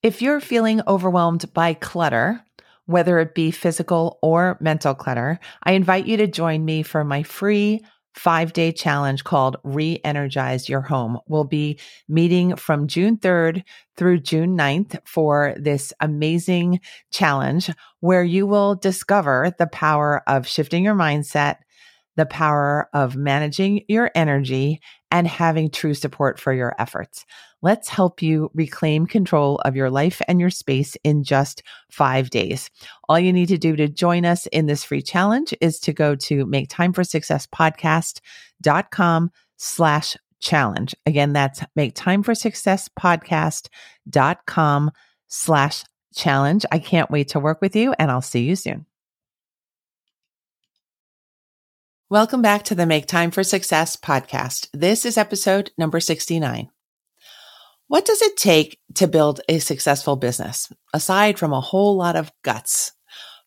If you're feeling overwhelmed by clutter, whether it be physical or mental clutter, I invite you to join me for my free five day challenge called Re Energize Your Home. We'll be meeting from June 3rd through June 9th for this amazing challenge where you will discover the power of shifting your mindset, the power of managing your energy, and having true support for your efforts. Let's help you reclaim control of your life and your space in just five days. All you need to do to join us in this free challenge is to go to make time for success podcast.com slash challenge. Again, that's make time for success podcast.com slash challenge. I can't wait to work with you and I'll see you soon. Welcome back to the Make Time for Success podcast. This is episode number 69. What does it take to build a successful business aside from a whole lot of guts?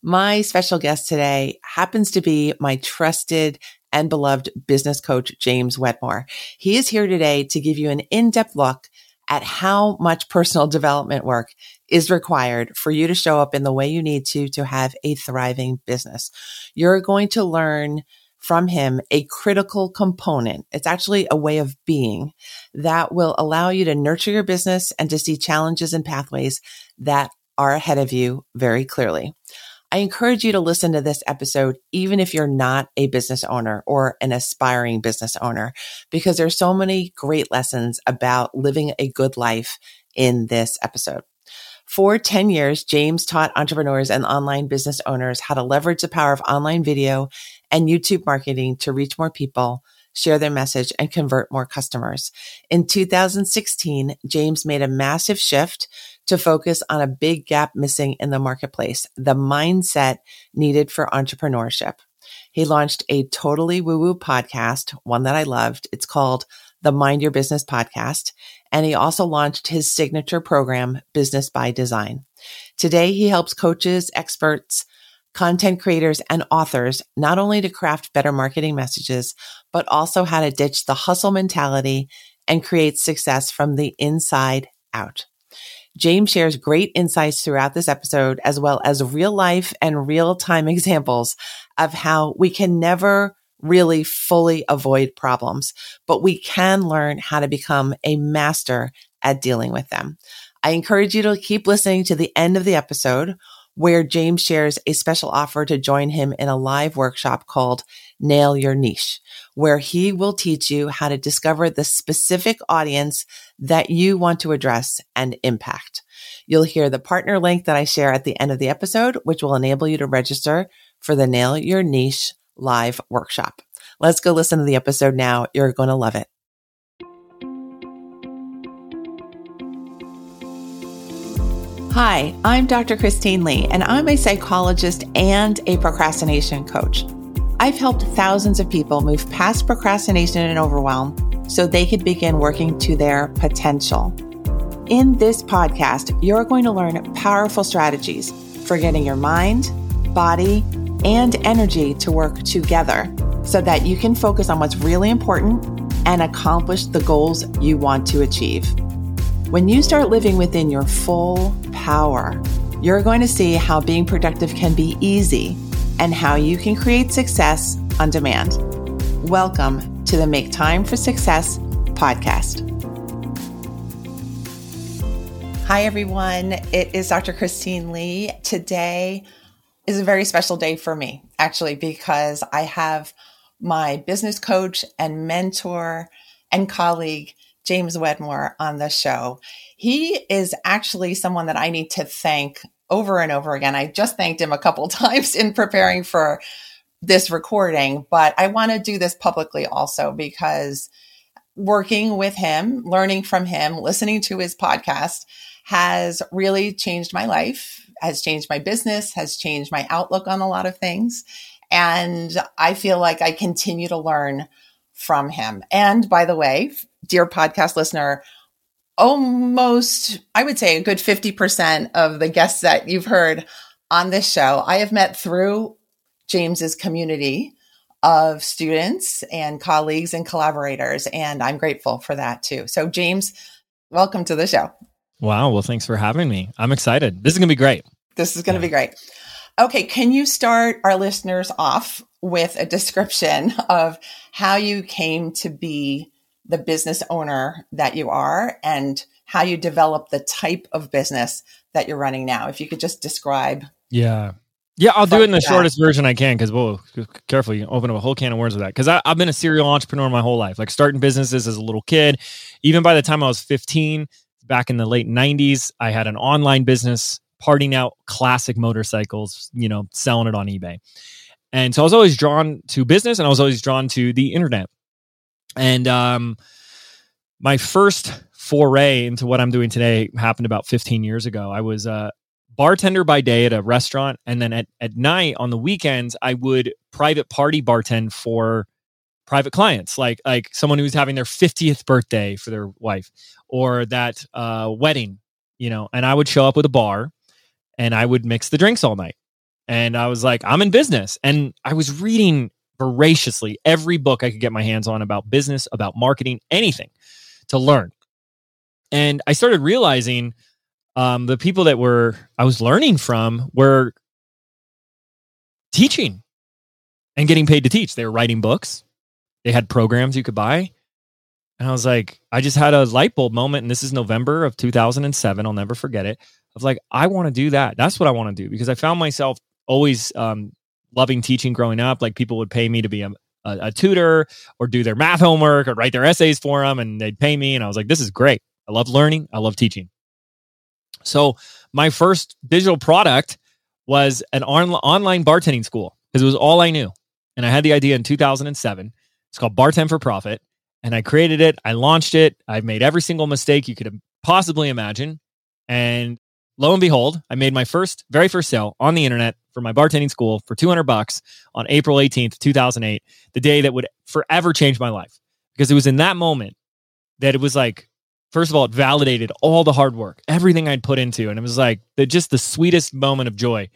My special guest today happens to be my trusted and beloved business coach, James Wedmore. He is here today to give you an in-depth look at how much personal development work is required for you to show up in the way you need to to have a thriving business. You're going to learn from him a critical component. It's actually a way of being that will allow you to nurture your business and to see challenges and pathways that are ahead of you very clearly. I encourage you to listen to this episode, even if you're not a business owner or an aspiring business owner, because there's so many great lessons about living a good life in this episode. For 10 years, James taught entrepreneurs and online business owners how to leverage the power of online video and YouTube marketing to reach more people, share their message, and convert more customers. In 2016, James made a massive shift to focus on a big gap missing in the marketplace, the mindset needed for entrepreneurship. He launched a totally woo woo podcast, one that I loved. It's called the Mind Your Business podcast. And he also launched his signature program, Business by Design. Today, he helps coaches, experts, content creators, and authors not only to craft better marketing messages, but also how to ditch the hustle mentality and create success from the inside out. James shares great insights throughout this episode, as well as real life and real time examples of how we can never really fully avoid problems, but we can learn how to become a master at dealing with them. I encourage you to keep listening to the end of the episode where James shares a special offer to join him in a live workshop called Nail Your Niche, where he will teach you how to discover the specific audience that you want to address and impact. You'll hear the partner link that I share at the end of the episode, which will enable you to register for the Nail Your Niche live workshop. Let's go listen to the episode now. You're going to love it. Hi, I'm Dr. Christine Lee, and I'm a psychologist and a procrastination coach. I've helped thousands of people move past procrastination and overwhelm so they could begin working to their potential. In this podcast, you're going to learn powerful strategies for getting your mind, body, and energy to work together so that you can focus on what's really important and accomplish the goals you want to achieve. When you start living within your full power, you're going to see how being productive can be easy and how you can create success on demand. Welcome to the Make Time for Success podcast. Hi, everyone. It is Dr. Christine Lee. Today, is a very special day for me, actually, because I have my business coach and mentor and colleague, James Wedmore, on the show. He is actually someone that I need to thank over and over again. I just thanked him a couple times in preparing for this recording, but I want to do this publicly also because working with him, learning from him, listening to his podcast has really changed my life has changed my business, has changed my outlook on a lot of things. And I feel like I continue to learn from him. And by the way, dear podcast listener, almost, I would say a good 50% of the guests that you've heard on this show, I have met through James's community of students and colleagues and collaborators. And I'm grateful for that too. So, James, welcome to the show. Wow. Well, thanks for having me. I'm excited. This is going to be great. This is going to yeah. be great. Okay. Can you start our listeners off with a description of how you came to be the business owner that you are and how you develop the type of business that you're running now? If you could just describe. Yeah. Yeah, I'll do it in the that. shortest version I can because, whoa, careful, you open up a whole can of worms with that. Because I've been a serial entrepreneur my whole life, like starting businesses as a little kid. Even by the time I was 15, back in the late 90s, I had an online business parting out classic motorcycles, you know, selling it on eBay. And so I was always drawn to business and I was always drawn to the internet. And um, my first foray into what I'm doing today happened about 15 years ago. I was a bartender by day at a restaurant. And then at, at night on the weekends, I would private party bartend for private clients, like like someone who's having their 50th birthday for their wife or that uh, wedding, you know, and I would show up with a bar and I would mix the drinks all night. And I was like, I'm in business. And I was reading voraciously every book I could get my hands on about business, about marketing, anything to learn. And I started realizing um, the people that were I was learning from were teaching and getting paid to teach. They were writing books. They had programs you could buy. And I was like, I just had a light bulb moment. And this is November of 2007. I'll never forget it. Was like, I want to do that. That's what I want to do because I found myself always um, loving teaching growing up. Like people would pay me to be a, a, a, tutor or do their math homework or write their essays for them and they'd pay me. And I was like, this is great. I love learning. I love teaching. So my first digital product was an on- online bartending school because it was all I knew. And I had the idea in 2007. It's called Bartend for Profit. And I created it. I launched it. I've made every single mistake you could possibly imagine. And lo and behold, I made my first, very first sale on the internet for my bartending school for 200 bucks on April 18th, 2008, the day that would forever change my life. Because it was in that moment that it was like, first of all, it validated all the hard work, everything I'd put into. And it was like the, just the sweetest moment of joy.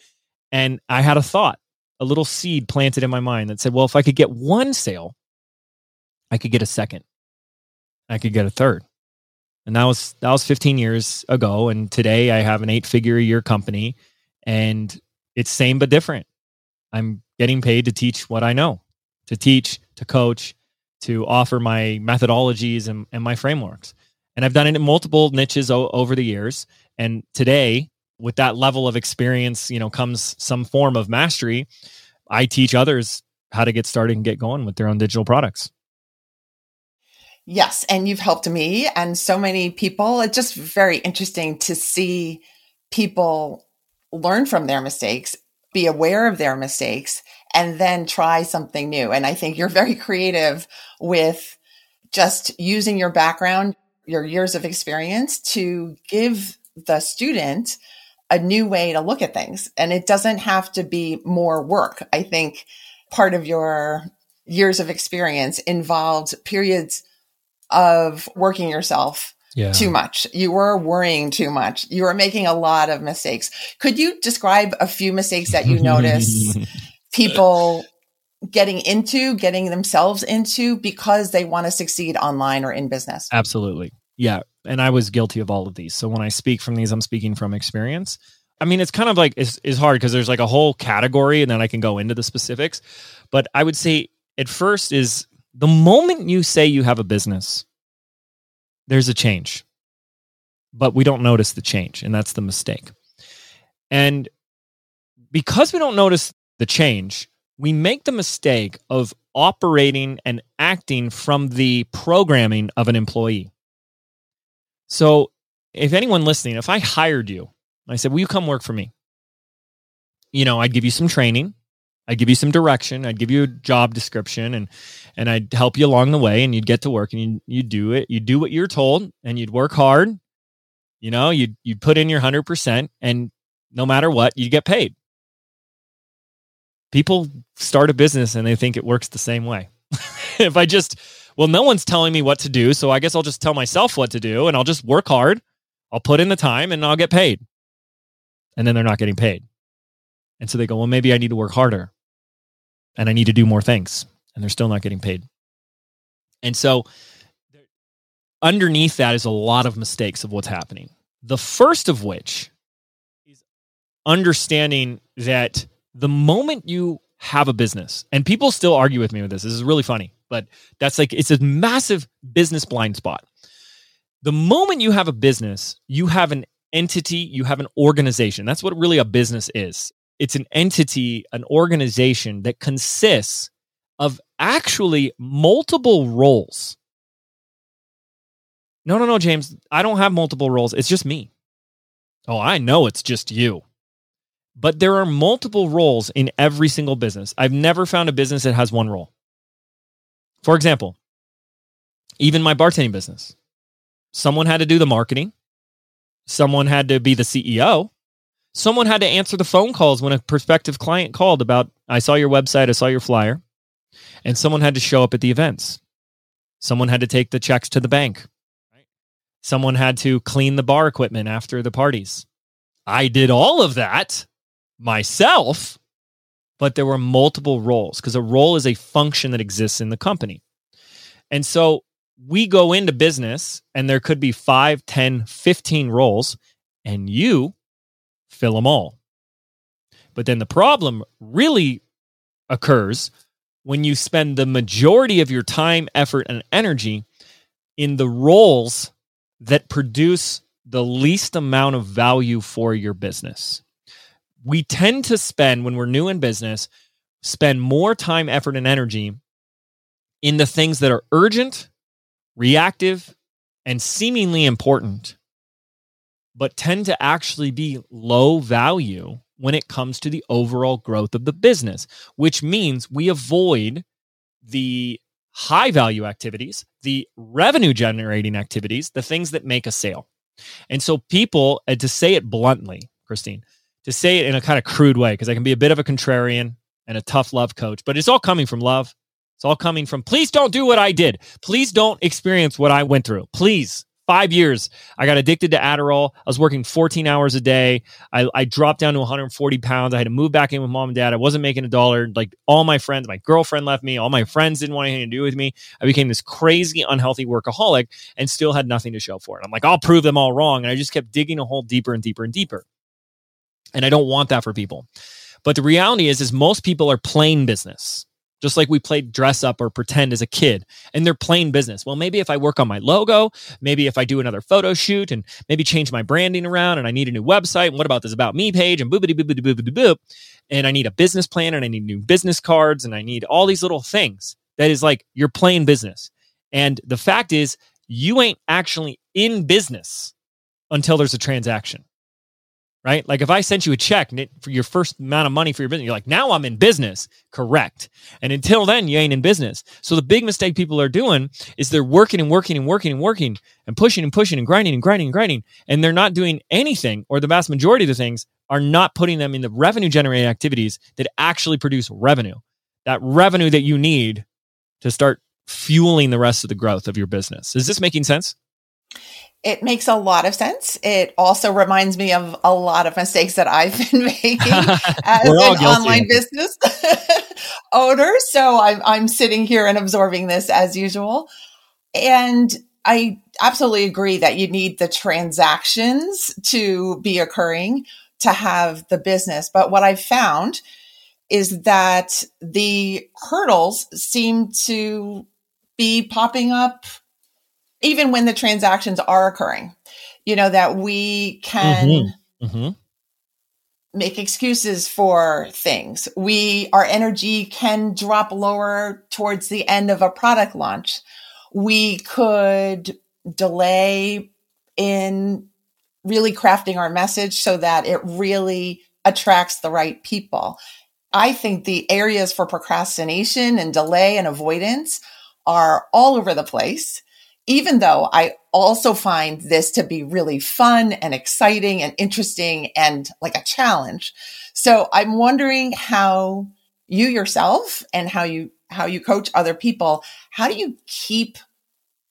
And I had a thought, a little seed planted in my mind that said, well, if I could get one sale, I could get a second, I could get a third. And that was that was 15 years ago. And today i have an eight figure a year company and it's same but different. I'm getting paid to teach what i know to teach to coach to offer my methodologies and, and my frameworks. And i've done it in multiple niches o- over the years. And today with that level of experience you know comes some form of mastery. I teach others how to get started and get going with their own digital products Yes. And you've helped me and so many people. It's just very interesting to see people learn from their mistakes, be aware of their mistakes, and then try something new. And I think you're very creative with just using your background, your years of experience to give the student a new way to look at things. And it doesn't have to be more work. I think part of your years of experience involved periods of working yourself yeah. too much. You were worrying too much. You were making a lot of mistakes. Could you describe a few mistakes that you notice people getting into, getting themselves into because they want to succeed online or in business? Absolutely. Yeah. And I was guilty of all of these. So when I speak from these, I'm speaking from experience. I mean, it's kind of like it's, it's hard because there's like a whole category and then I can go into the specifics. But I would say at first is the moment you say you have a business, there's a change, but we don't notice the change. And that's the mistake. And because we don't notice the change, we make the mistake of operating and acting from the programming of an employee. So, if anyone listening, if I hired you, I said, Will you come work for me? You know, I'd give you some training. I'd give you some direction. I'd give you a job description and and I'd help you along the way and you'd get to work and you you do it. You do what you're told and you'd work hard. You know, you'd you'd put in your 100% and no matter what, you get paid. People start a business and they think it works the same way. if I just well, no one's telling me what to do, so I guess I'll just tell myself what to do and I'll just work hard. I'll put in the time and I'll get paid. And then they're not getting paid. And so they go, well, maybe I need to work harder and I need to do more things, and they're still not getting paid. And so underneath that is a lot of mistakes of what's happening. The first of which is understanding that the moment you have a business, and people still argue with me with this, this is really funny, but that's like, it's a massive business blind spot. The moment you have a business, you have an entity, you have an organization. That's what really a business is. It's an entity, an organization that consists of actually multiple roles. No, no, no, James, I don't have multiple roles. It's just me. Oh, I know it's just you. But there are multiple roles in every single business. I've never found a business that has one role. For example, even my bartending business, someone had to do the marketing, someone had to be the CEO, someone had to answer the phone calls when a prospective client called about, I saw your website, I saw your flyer, and someone had to show up at the events. Someone had to take the checks to the bank. Someone had to clean the bar equipment after the parties. I did all of that myself, but there were multiple roles because a role is a function that exists in the company. And so we go into business and there could be 5, 10, 15 roles, and you fill them all. But then the problem really occurs when you spend the majority of your time, effort, and energy in the roles that produce the least amount of value for your business. We tend to spend, when we're new in business, spend more time, effort, and energy in the things that are urgent, reactive, and seemingly important, but tend to actually be low value when it comes to the overall growth of the business, which means we avoid the high value activities, the revenue generating activities, the things that make a sale. And so, people, and to say it bluntly, Christine, to say it in a kind of crude way, because I can be a bit of a contrarian and a tough love coach, but it's all coming from love. It's all coming from, please don't do what I did. Please don't experience what I went through. Please five years. I got addicted to Adderall. I was working 14 hours a day. I, I, dropped down to 140 pounds. I had to move back in with mom and dad. I wasn't making a dollar. Like all my friends, my girlfriend left me. All my friends didn't want anything to do with me. I became this crazy, unhealthy workaholic and still had nothing to show for it. I'm like, I'll prove them all wrong. And I just kept digging a hole deeper and deeper and deeper. And I don't want that for people. But the reality is, is most people are plain business just like we played dress up or pretend as a kid and they're plain business. Well, maybe if I work on my logo, maybe if I do another photo shoot and maybe change my branding around and I need a new website. And what about this about me page and boopity boopity boopity boop. And I need a business plan and I need new business cards and I need all these little things that is like you're plain business. And the fact is, you ain't actually in business until there's a transaction right? Like if I sent you a check for your first amount of money for your business, you're like, now I'm in business. Correct. And until then, you ain't in business. So the big mistake people are doing is they're working and working and working and working and pushing and pushing and grinding and grinding and grinding. And they're not doing anything, or the vast majority of the things are not putting them in the revenue generating activities that actually produce revenue. That revenue that you need to start fueling the rest of the growth of your business. Is this making sense? It makes a lot of sense. It also reminds me of a lot of mistakes that I've been making as an online business owner. So I'm, I'm sitting here and absorbing this as usual. And I absolutely agree that you need the transactions to be occurring to have the business. But what I've found is that the hurdles seem to be popping up even when the transactions are occurring, you know, that we can mm-hmm. Mm-hmm. make excuses for things. We, our energy can drop lower towards the end of a product launch. We could delay in really crafting our message so that it really attracts the right people. I think the areas for procrastination and delay and avoidance are all over the place even though I also find this to be really fun and exciting and interesting and like a challenge. So I'm wondering how you yourself and how you how you coach other people, how do you keep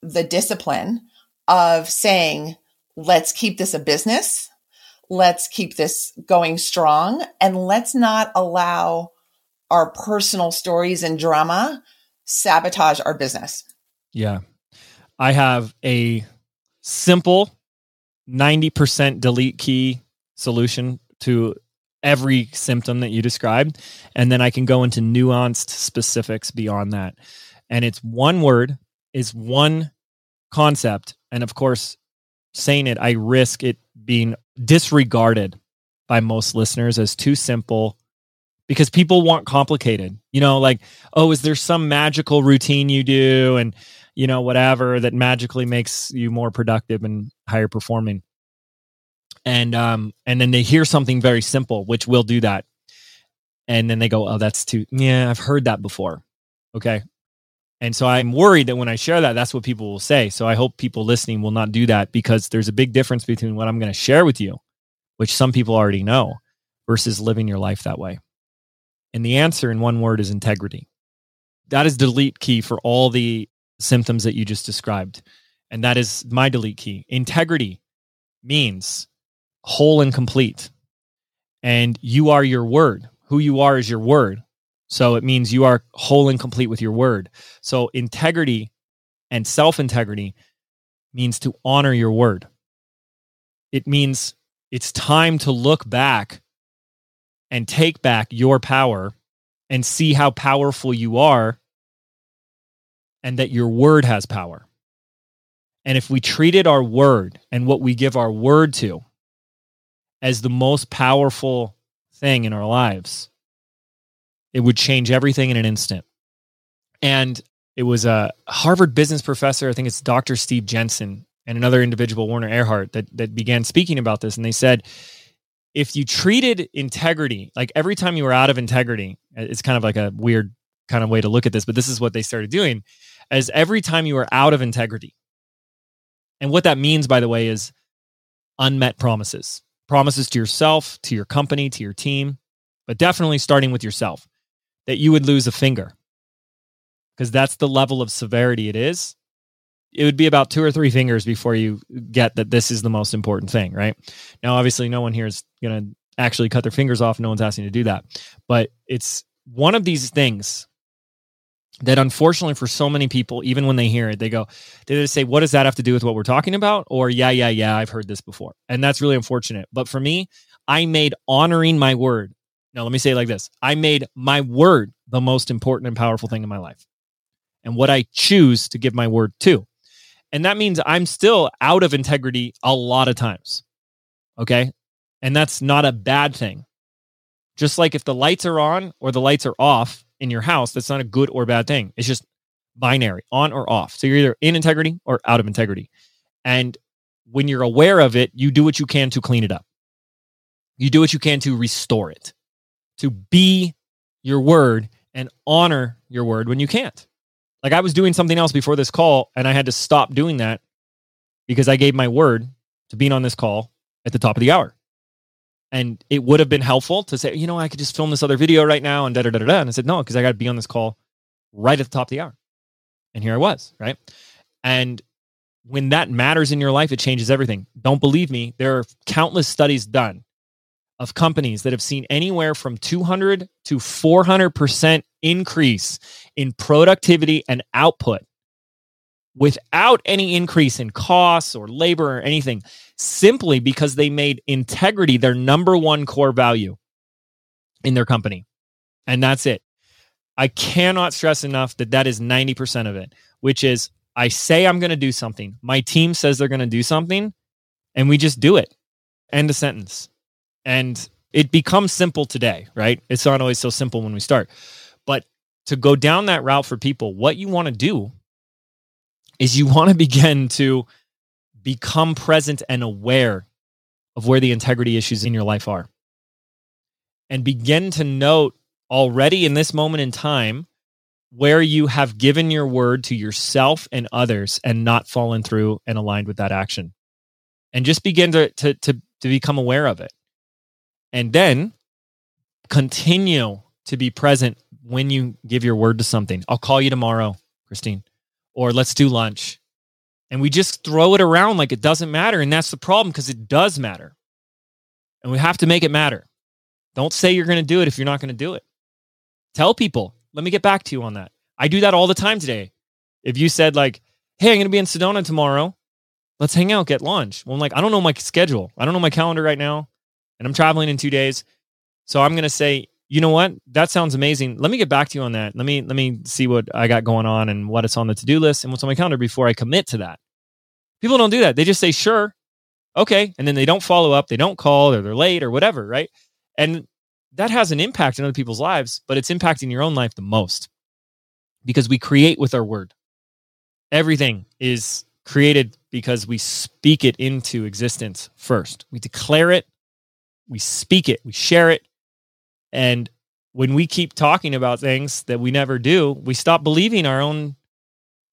the discipline of saying, let's keep this a business, let's keep this going strong, and let's not allow our personal stories and drama sabotage our business? Yeah, I have a simple 90% delete key solution to every symptom that you described. And then I can go into nuanced specifics beyond that. And it's one word, is one concept. And of course, saying it, I risk it being disregarded by most listeners as too simple because people want complicated. You know, like, oh, is there some magical routine you do and, you know, whatever that magically makes you more productive and higher performing? And um and then they hear something very simple, which will do that. And then they go, "Oh, that's too Yeah, I've heard that before." Okay? And so I'm worried that when I share that, that's what people will say. So I hope people listening will not do that because there's a big difference between what I'm going to share with you, which some people already know, versus living your life that way. And the answer in one word is integrity. That is delete key for all the symptoms that you just described. And that is my delete key. Integrity means whole and complete. And you are your word. Who you are is your word. So it means you are whole and complete with your word. So integrity and self integrity means to honor your word. It means it's time to look back and take back your power and see how powerful you are and that your word has power. And if we treated our word and what we give our word to as the most powerful thing in our lives, it would change everything in an instant. And it was a Harvard business professor, I think it's Dr. Steve Jensen, and another individual, Werner Erhard, that, that began speaking about this. And they said, if you treated integrity like every time you were out of integrity, it's kind of like a weird kind of way to look at this, but this is what they started doing as every time you are out of integrity. And what that means, by the way, is unmet promises promises to yourself, to your company, to your team, but definitely starting with yourself that you would lose a finger because that's the level of severity it is it would be about two or three fingers before you get that this is the most important thing, right? Now, obviously, no one here is going to actually cut their fingers off. No one's asking to do that. But it's one of these things that unfortunately for so many people, even when they hear it, they go, they just say, What does that have to do with what we're talking about? Or, Yeah, yeah, yeah, I've heard this before. And that's really unfortunate. But for me, I made honoring my word. Now, let me say it like this I made my word the most important and powerful thing in my life and what I choose to give my word to. And that means I'm still out of integrity a lot of times. Okay. And that's not a bad thing. Just like if the lights are on or the lights are off in your house, that's not a good or bad thing. It's just binary, on or off. So you're either in integrity or out of integrity. And when you're aware of it, you do what you can to clean it up. You do what you can to restore it, to be your word and honor your word when you can't. Like I was doing something else before this call and I had to stop doing that because I gave my word to being on this call at the top of the hour. And it would have been helpful to say, you know, I could just film this other video right now and da da da da. And I said, no, because I got to be on this call right at the top of the hour. And here I was, right? And when that matters in your life, it changes everything. Don't believe me. There are countless studies done of companies that have seen anywhere from 200 to 400% increase in productivity and output without any increase in costs or labor or anything, simply because they made integrity their number one core value in their company. And that's it. I cannot stress enough that that is 90% of it, which is I say I'm going to do something. My team says they're going to do something, and we just do it. End of sentence. And it becomes simple today, right? It's not always so simple when we start. But to go down that route for people, what you want to do is you want to begin to become present and aware of where the integrity issues in your life are. And begin to note already in this moment in time where you have given your word to yourself and others and not fallen through and aligned with that action. And just begin to, to, to, to become aware of it and then continue to be present when you give your word to something. I'll call you tomorrow, Christine, or let's do lunch. And we just throw it around like it doesn't matter. And that's the problem because it does matter. And we have to make it matter. Don't say you're going to do it if you're not going to do it. Tell people, let me get back to you on that. I do that all the time today. If you said, like, hey, I'm going to be in Sedona tomorrow, Let's hang out, get lunch. Well, I'm like, I don't know my schedule. I don't know my calendar right now. And I'm traveling in two days. So I'm going to say, you know what? That sounds amazing. Let me get back to you on that. Let me, let me see what I got going on and what it's on the to do list and what's on my calendar before I commit to that. People don't do that. They just say, sure, okay. And then they don't follow up. They don't call or they're late or whatever. Right. And that has an impact in other people's lives, but it's impacting your own life the most because we create with our word. Everything is created because we speak it into existence first. We declare it, we speak it, we share it. And when we keep talking about things that we never do, we stop believing our own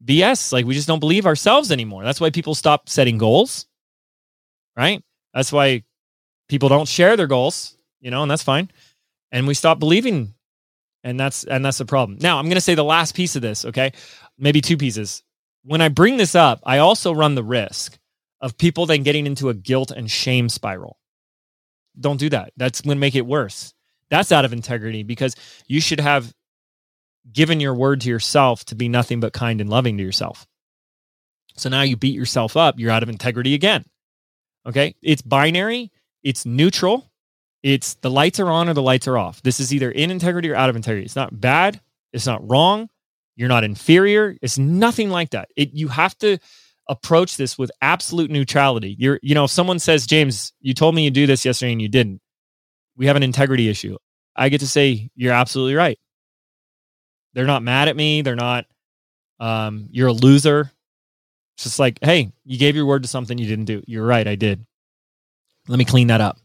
BS. Like we just don't believe ourselves anymore. That's why people stop setting goals, right? That's why people don't share their goals, you know, and that's fine. And we stop believing and that's and that's the problem. Now, I'm going to say the last piece of this, okay? Maybe two pieces. When I bring this up, I also run the risk of people then getting into a guilt and shame spiral. Don't do that. That's going to make it worse. That's out of integrity because you should have given your word to yourself to be nothing but kind and loving to yourself. So now you beat yourself up, you're out of integrity again. Okay? It's binary, it's neutral, it's the lights are on or the lights are off. This is either in integrity or out of integrity. It's not bad. It's not wrong. You're not inferior. It's nothing like that. It, you have to approach this with absolute neutrality. You're, you know, if someone says, James, you told me you do this yesterday and you didn't, we have an integrity issue. I get to say, you're absolutely right. They're not mad at me. They're not, um, you're a loser. It's just like, hey, you gave your word to something you didn't do. You're right. I did. Let me clean that up.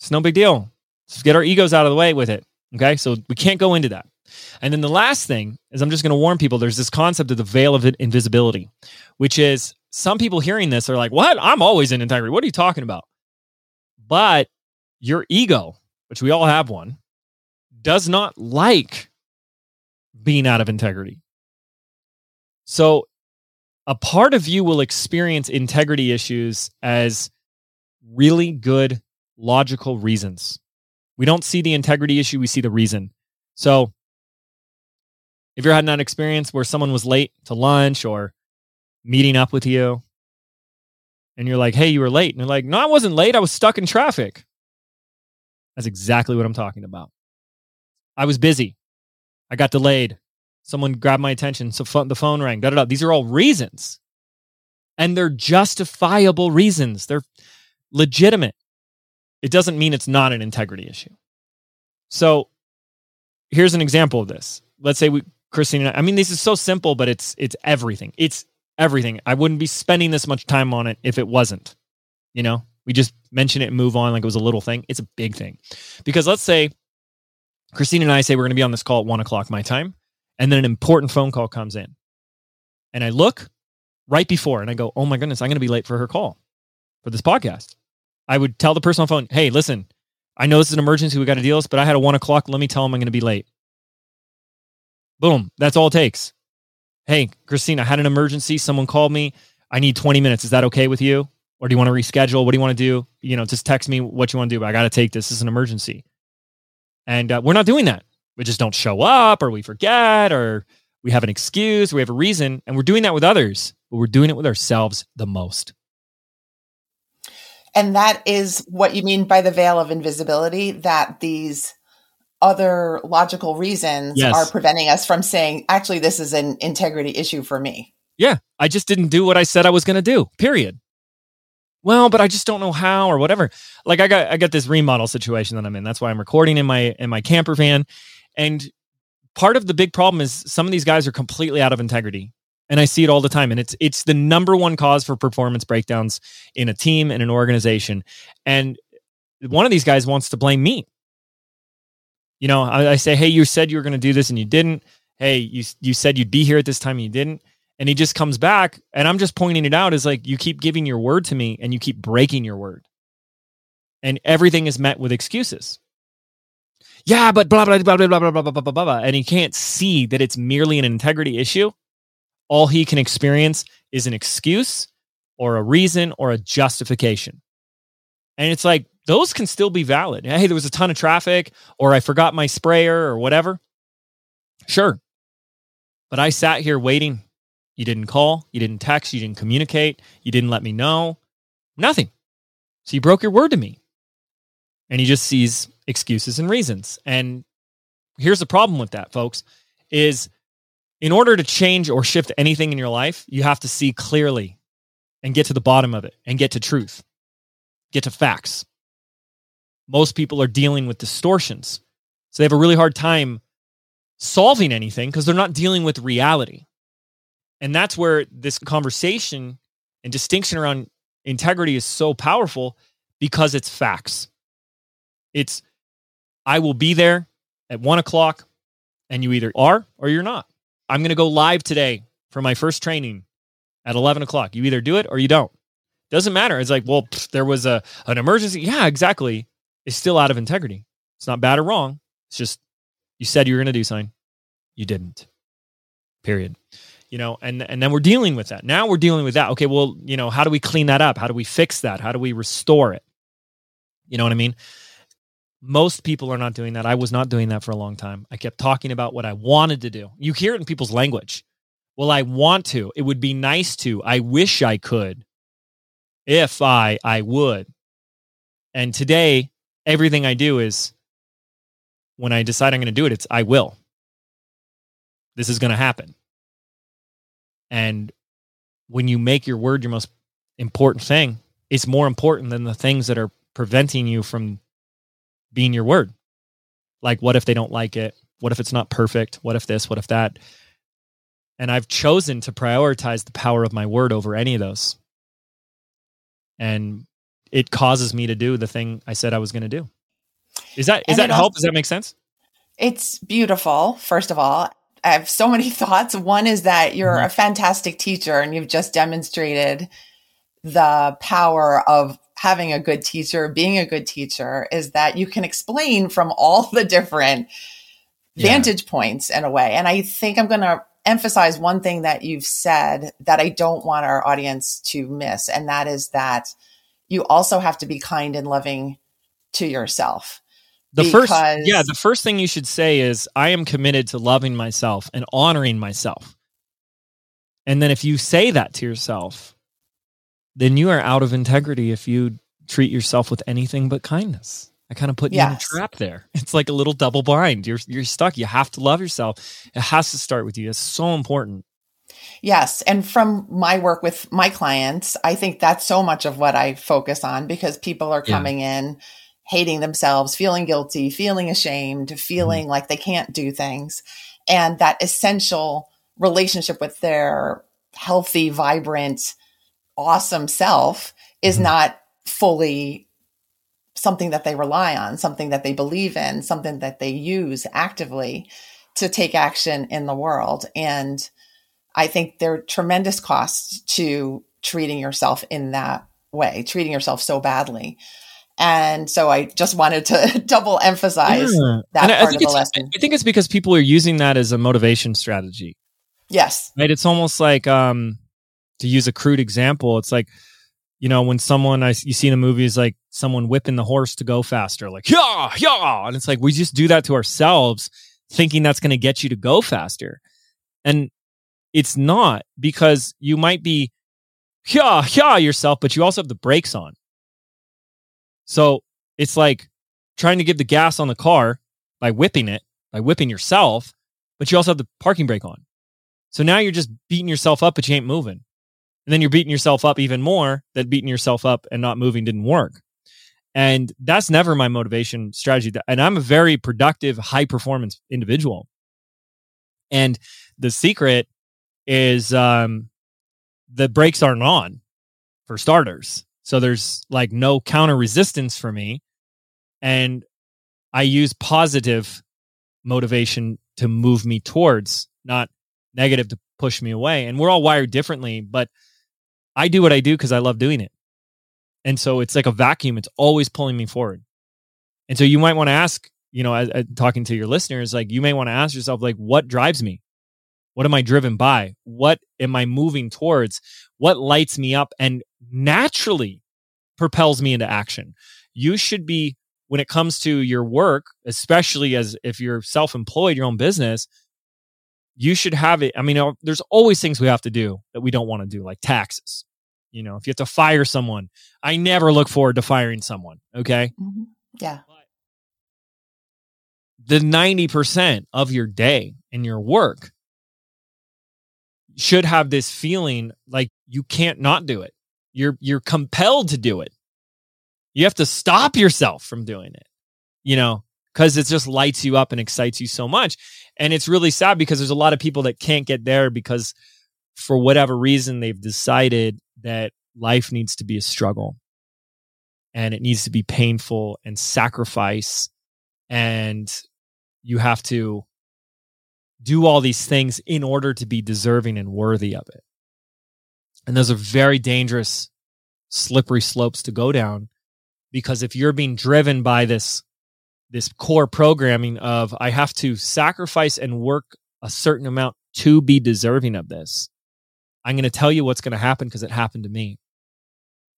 It's no big deal. Let's get our egos out of the way with it. Okay. So we can't go into that. And then the last thing is I'm just going to warn people there's this concept of the veil of invisibility, which is some people hearing this are like, what? I'm always in integrity. What are you talking about? But your ego, which we all have one, does not like being out of integrity. So a part of you will experience integrity issues as really good logical reasons. We don't see the integrity issue, we see the reason. So if you're having that experience where someone was late to lunch or meeting up with you, and you're like, hey, you were late. And they're like, no, I wasn't late. I was stuck in traffic. That's exactly what I'm talking about. I was busy. I got delayed. Someone grabbed my attention. So the phone rang. Da, da, da. These are all reasons. And they're justifiable reasons. They're legitimate it doesn't mean it's not an integrity issue. So here's an example of this. Let's say we, Christine, I, I mean, this is so simple, but it's it's everything. It's everything. I wouldn't be spending this much time on it if it wasn't. You know, we just mention it and move on like it was a little thing. It's a big thing. Because let's say Christine and I say we're going to be on this call at one o'clock my time, and then an important phone call comes in. And I look right before and I go, oh my goodness, I'm going to be late for her call for this podcast. I would tell the person on the phone, hey, listen, I know this is an emergency. We got to deal with but I had a one o'clock. Let me tell them I'm going to be late. Boom. That's all it takes. Hey, Christine, I had an emergency. Someone called me. I need 20 minutes. Is that okay with you? Or do you want to reschedule? What do you want to do? You know, just text me what you want to do. But I got to take this. This is an emergency. And uh, we're not doing that. We just don't show up or we forget or we have an excuse. We have a reason. And we're doing that with others, but we're doing it with ourselves the most. And that is what you mean by the veil of invisibility that these other logical reasons yes. are preventing us from saying, actually, this is an integrity issue for me. Yeah. I just didn't do what I said I was going to do, period. Well, but I just don't know how or whatever. Like I got I got this remodel situation that I'm in. That's why I'm recording in my in my camper van. And part of the big problem is some of these guys are completely out of integrity and I see it all the time. And it's it's the number one cause for performance breakdowns in a team and an organization. And one of these guys wants to blame me. You know, I, I say, "Hey, you said you were going to do this and you didn't. Hey, you you said you'd be here at this time and you didn't." And he just comes back, and I'm just pointing it out as like you keep giving your word to me and you keep breaking your word, and everything is met with excuses. Yeah, but blah blah blah blah blah blah blah blah blah blah, and he can't see that it's merely an integrity issue all he can experience is an excuse or a reason or a justification. And it's like, those can still be valid. Hey, there was a ton of traffic, or I forgot my sprayer, or whatever. Sure. But I sat here waiting You didn't call, you didn't text, you didn't communicate, you didn't let me know. Nothing. So you broke your word to me. And he just sees excuses and reasons. And here's the problem with that, folks, is in order to change or shift anything in your life, you have to see clearly and get to the bottom of it and get to truth, get to facts. Most people are dealing with distortions. So they have a really hard time solving anything because they're not dealing with reality. And that's where this conversation and distinction around integrity is so powerful because it's facts. It's, I will be there at one o'clock and you either are or you're not. I'm going to go live today for my first training at 11 o'clock. You either do it or you don't. Doesn't matter. It's like, well, pff, there was a an emergency. Yeah, exactly. It's still out of integrity. It's not bad or wrong. It's just you said you were going to do something, you didn't. Period. You know, and and then we're dealing with that. Now we're dealing with that. Okay, well, you know, how do we clean that up? How do we fix that? How do we restore it? You know what I mean? Most people are not doing that. I was not doing that for a long time. I kept talking about what I wanted to do. You hear it in people's language. Well, I want to. It would be nice to. I wish I could. If I, I would. And today, everything I do is when I decide I'm going to do it, it's I will. This is going to happen. And when you make your word your most important thing, it's more important than the things that are preventing you from being your word. Like, what if they don't like it? What if it's not perfect? What if this? What if that? And I've chosen to prioritize the power of my word over any of those. And it causes me to do the thing I said I was going to do. Is that is And that help? Does that make sense? It's beautiful, first of all. I have so many thoughts. One is that you're Mhm. a fantastic teacher and you've just demonstrated the power of having a good teacher, being a good teacher, is that you can explain from all the different Yeah. vantage points in a way. And I think I'm going to emphasize one thing that you've said that I don't want our audience to miss. And that is that you also have to be kind and loving to yourself. The first yeah, the first thing you should say is I am committed to loving myself and honoring myself. And then if you say that to yourself, then you are out of integrity if you treat yourself with anything but kindness. I kind of put you in a trap there. It's like a little double bind. You're you're stuck. You have to love yourself. It has to start with you. It's so important. Yes. And from my work with my clients, I think that's so much of what I focus on because people are Yeah. coming in hating themselves, feeling guilty, feeling ashamed, Mm-hmm. feeling like they can't do things. And that essential relationship with their healthy, vibrant, awesome self is Mhm. not fully something that they rely on, something that they believe in, something that they use actively to take action in the world. And I think there are tremendous costs to treating yourself in that way, treating yourself so badly. And so I just wanted to double emphasize Yeah. that And I- I part think of the lesson. I think it's because people are using that as a motivation strategy. Yes. right it's almost like um to use a crude example it's like you know when someone I, you see in a movie is like someone whipping the horse to go faster like yeah yeah and it's like we just do that to ourselves thinking that's going to get you to go faster and it's not because you might be yeah yeah yourself but you also have the brakes on so it's like trying to give the gas on the car by whipping it by whipping yourself but you also have the parking brake on so now you're just beating yourself up, but you ain't moving. And then you're beating yourself up even more that beating yourself up and not moving didn't work. And that's never my motivation strategy. And I'm a very productive, high performance individual. And the secret is um, the brakes aren't on for starters. So there's like no counter resistance for me. And I use positive motivation to move me towards, not negative to push me away. And we're all wired differently, but I do what I do because I love doing it. And so it's like a vacuum, it's always pulling me forward. And so you might want to ask, you know, as, as talking to your listeners, like you may want to ask yourself, like, what drives me? What am I driven by? What am I moving towards? What lights me up and naturally propels me into action? You should be, when it comes to your work, especially as if you're self employed, your own business, you should have it. I mean, uh, there's always things we have to do that we don't want to do, like taxes. You know, if you have to fire someone, I never look forward to firing someone. Okay. Mm-hmm. Yeah. The 90% of your day and your work should have this feeling like you can't not do it. You're you're compelled to do it. You have to stop yourself from doing it. You know, cuz it just lights you up and excites you so much. And it's really sad because there's a lot of people that can't get there because for whatever reason they've decided that life needs to be a struggle and it needs to be painful and sacrifice and you have to do all these things in order to be deserving and worthy of it. And those are very dangerous, slippery slopes to go down because if you're being driven by this this core programming of I have to sacrifice and work a certain amount to be deserving of this. I'm going to tell you what's going to happen because it happened to me.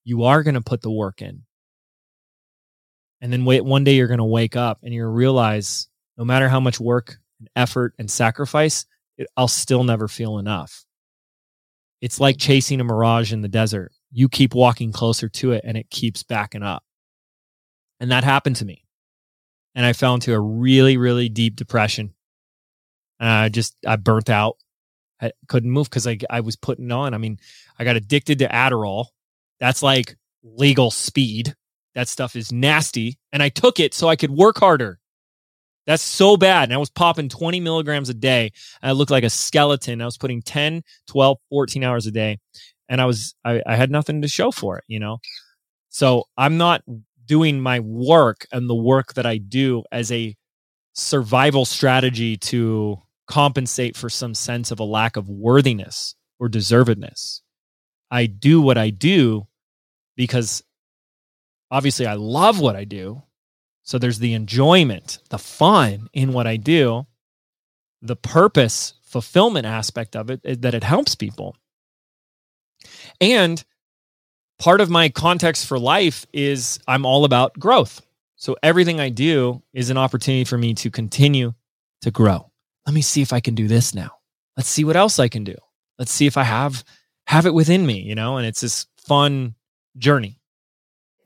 You are going to put the work in. And then wait, one day you're going to wake up and you realize no matter how much work and effort and sacrifice, it, I'll still never feel enough. It's like chasing a mirage in the desert. You keep walking closer to it and it keeps backing up. And that happened to me and I fell into a really, really deep depression. And I just, I burnt out. I couldn't move because I, I was putting on. I mean, I got addicted to Adderall. That's like legal speed. That stuff is nasty. And I took it so I could work harder. That's so bad. And I was popping 20 milligrams a day. I looked like a skeleton. I was putting 10, 12, 14 hours a day. And I was, I, I had nothing to show for it, you know? So I'm not doing my work and the work that I do as a survival strategy to compensate for some sense of a lack of worthiness or deservedness. I do what I do because obviously I love what I do. So there's the enjoyment, the fun in what I do, the purpose, fulfillment aspect of it that it helps people. And part of my context for life is I'm all about growth. So everything I do is an opportunity for me to continue to grow. Let me see if I can do this now. Let's see what else I can do. Let's see if I have have it within me, you know, and it's this fun journey.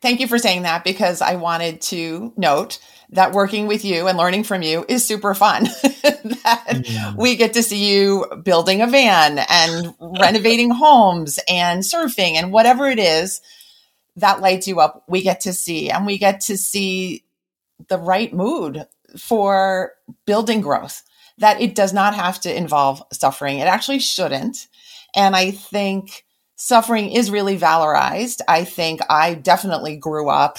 Thank you for saying that because I wanted to note that working with you and learning from you is super fun. that yeah. we get to see you building a van and renovating homes and surfing and whatever it is that lights you up, we get to see and we get to see the right mood for building growth. That it does not have to involve suffering. It actually shouldn't. And I think suffering is really valorized. I think I definitely grew up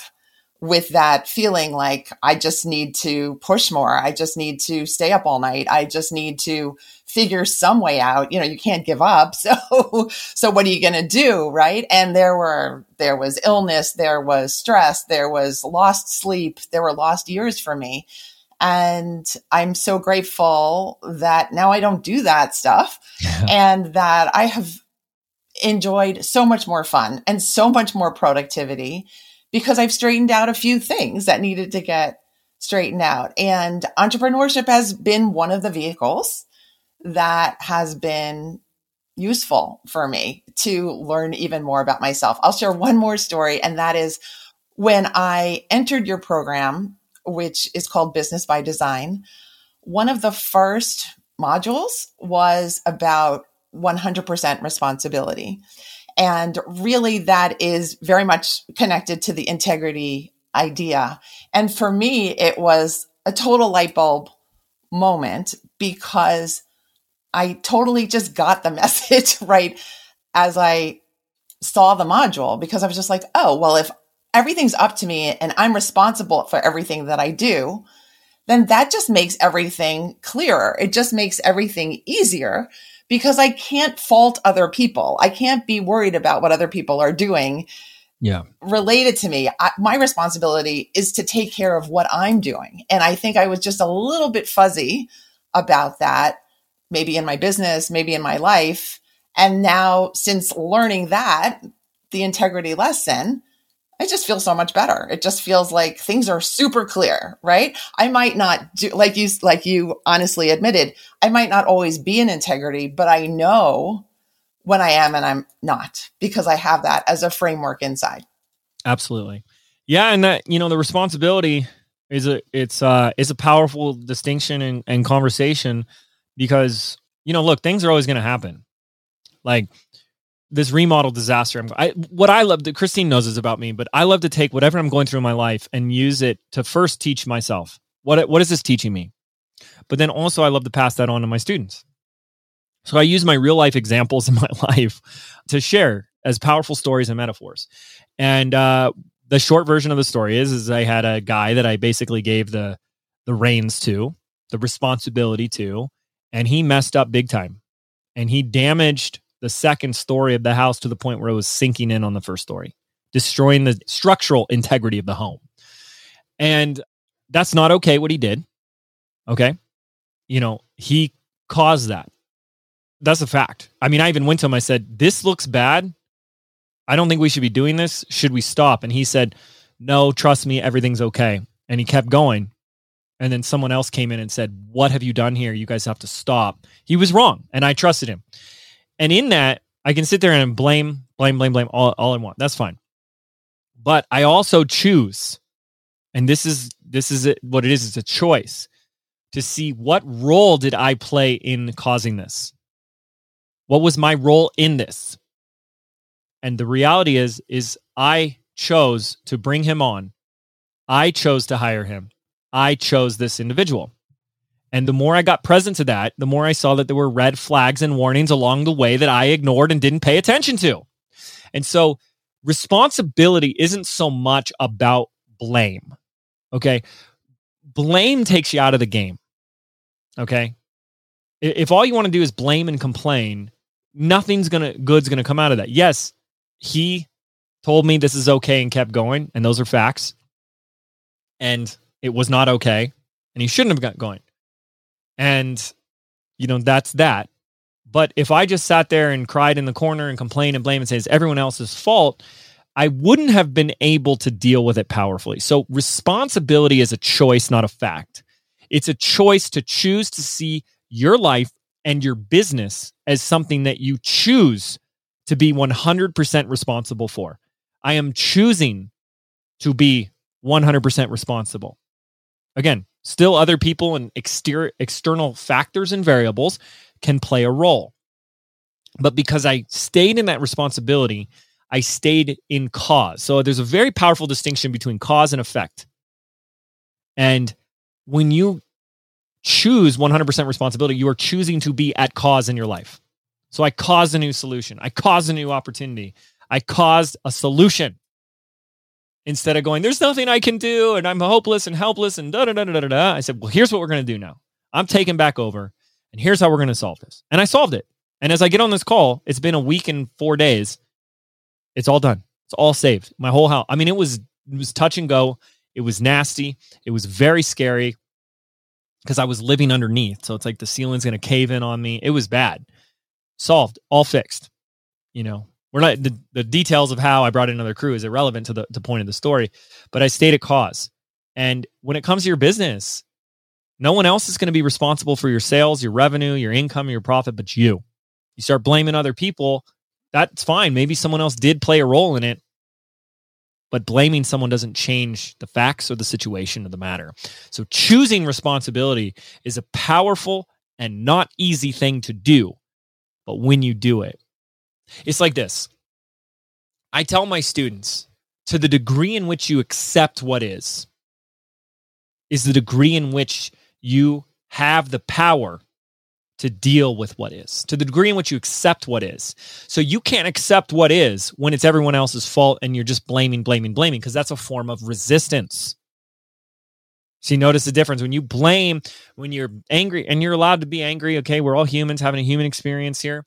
with that feeling like I just need to push more. I just need to stay up all night. I just need to figure some way out. You know, you can't give up. So, so what are you going to do? Right. And there were, there was illness, there was stress, there was lost sleep, there were lost years for me. And I'm so grateful that now I don't do that stuff and that I have enjoyed so much more fun and so much more productivity because I've straightened out a few things that needed to get straightened out. And entrepreneurship has been one of the vehicles that has been useful for me to learn even more about myself. I'll share one more story, and that is when I entered your program, which is called Business by Design. One of the first modules was about 100% responsibility. And really, that is very much connected to the integrity idea. And for me, it was a total light bulb moment because I totally just got the message right as I saw the module because I was just like, oh, well, if everything's up to me and I'm responsible for everything that I do, then that just makes everything clearer. It just makes everything easier because I can't fault other people. I can't be worried about what other people are doing. Yeah. Related to me, I, my responsibility is to take care of what I'm doing. And I think I was just a little bit fuzzy about that, maybe in my business, maybe in my life. And now, since learning that, the integrity lesson, it just feels so much better. It just feels like things are super clear, right? I might not do like you like you honestly admitted, I might not always be in integrity, but I know when I am and I'm not because I have that as a framework inside. Absolutely. Yeah, and that you know the responsibility is a it's uh is a powerful distinction and, and conversation because you know look things are always going to happen like this remodel disaster. I'm, I, what I love that Christine knows is about me, but I love to take whatever I'm going through in my life and use it to first teach myself. What what is this teaching me? But then also I love to pass that on to my students. So I use my real life examples in my life to share as powerful stories and metaphors. And uh, the short version of the story is is I had a guy that I basically gave the the reins to, the responsibility to, and he messed up big time. And he damaged the second story of the house to the point where it was sinking in on the first story, destroying the structural integrity of the home. And that's not okay what he did. Okay. You know, he caused that. That's a fact. I mean, I even went to him, I said, This looks bad. I don't think we should be doing this. Should we stop? And he said, No, trust me, everything's okay. And he kept going. And then someone else came in and said, What have you done here? You guys have to stop. He was wrong. And I trusted him. And in that, I can sit there and blame, blame, blame, blame all, all I want. That's fine. But I also choose, and this is this is it, what it is. It's a choice to see what role did I play in causing this. What was my role in this? And the reality is, is I chose to bring him on. I chose to hire him. I chose this individual. And the more I got present to that, the more I saw that there were red flags and warnings along the way that I ignored and didn't pay attention to. And so responsibility isn't so much about blame. Okay. Blame takes you out of the game. Okay. If all you want to do is blame and complain, nothing's going to, good's going to come out of that. Yes, he told me this is okay and kept going. And those are facts. And it was not okay. And he shouldn't have got going. And, you know, that's that. But if I just sat there and cried in the corner and complained and blame and say it's everyone else's fault, I wouldn't have been able to deal with it powerfully. So responsibility is a choice, not a fact. It's a choice to choose to see your life and your business as something that you choose to be 100% responsible for. I am choosing to be 100% responsible. Again, Still, other people and exterior, external factors and variables can play a role. But because I stayed in that responsibility, I stayed in cause. So there's a very powerful distinction between cause and effect. And when you choose 100% responsibility, you are choosing to be at cause in your life. So I caused a new solution, I caused a new opportunity, I caused a solution instead of going, there's nothing I can do and I'm hopeless and helpless and da da da da da da. I said, well, here's what we're going to do now. I'm taking back over and here's how we're going to solve this. And I solved it. And as I get on this call, it's been a week and four days. It's all done. It's all saved. My whole house. I mean, it was it was touch and go. It was nasty. It was very scary because I was living underneath. So it's like the ceiling's going to cave in on me. It was bad. Solved. All fixed. You know, we're not the, the details of how I brought in another crew is irrelevant to the, the point of the story, but I stayed at cause. And when it comes to your business, no one else is going to be responsible for your sales, your revenue, your income, your profit, but you. You start blaming other people, that's fine. Maybe someone else did play a role in it, but blaming someone doesn't change the facts or the situation of the matter. So choosing responsibility is a powerful and not easy thing to do. But when you do it, it's like this I tell my students to the degree in which you accept what is, is the degree in which you have the power to deal with what is, to the degree in which you accept what is. So you can't accept what is when it's everyone else's fault and you're just blaming, blaming, blaming, because that's a form of resistance. See, notice the difference when you blame, when you're angry, and you're allowed to be angry. Okay, we're all humans having a human experience here.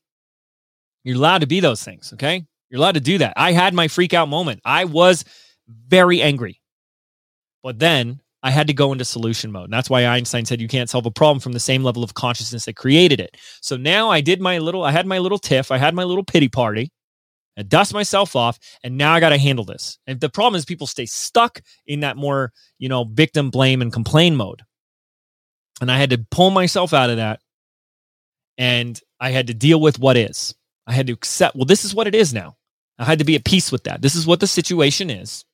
You're allowed to be those things, okay? You're allowed to do that. I had my freak out moment. I was very angry. But then I had to go into solution mode. And that's why Einstein said you can't solve a problem from the same level of consciousness that created it. So now I did my little, I had my little tiff, I had my little pity party. I dust myself off, and now I got to handle this. And the problem is people stay stuck in that more, you know, victim blame and complain mode. And I had to pull myself out of that. And I had to deal with what is. I had to accept, well, this is what it is now. I had to be at peace with that. This is what the situation is.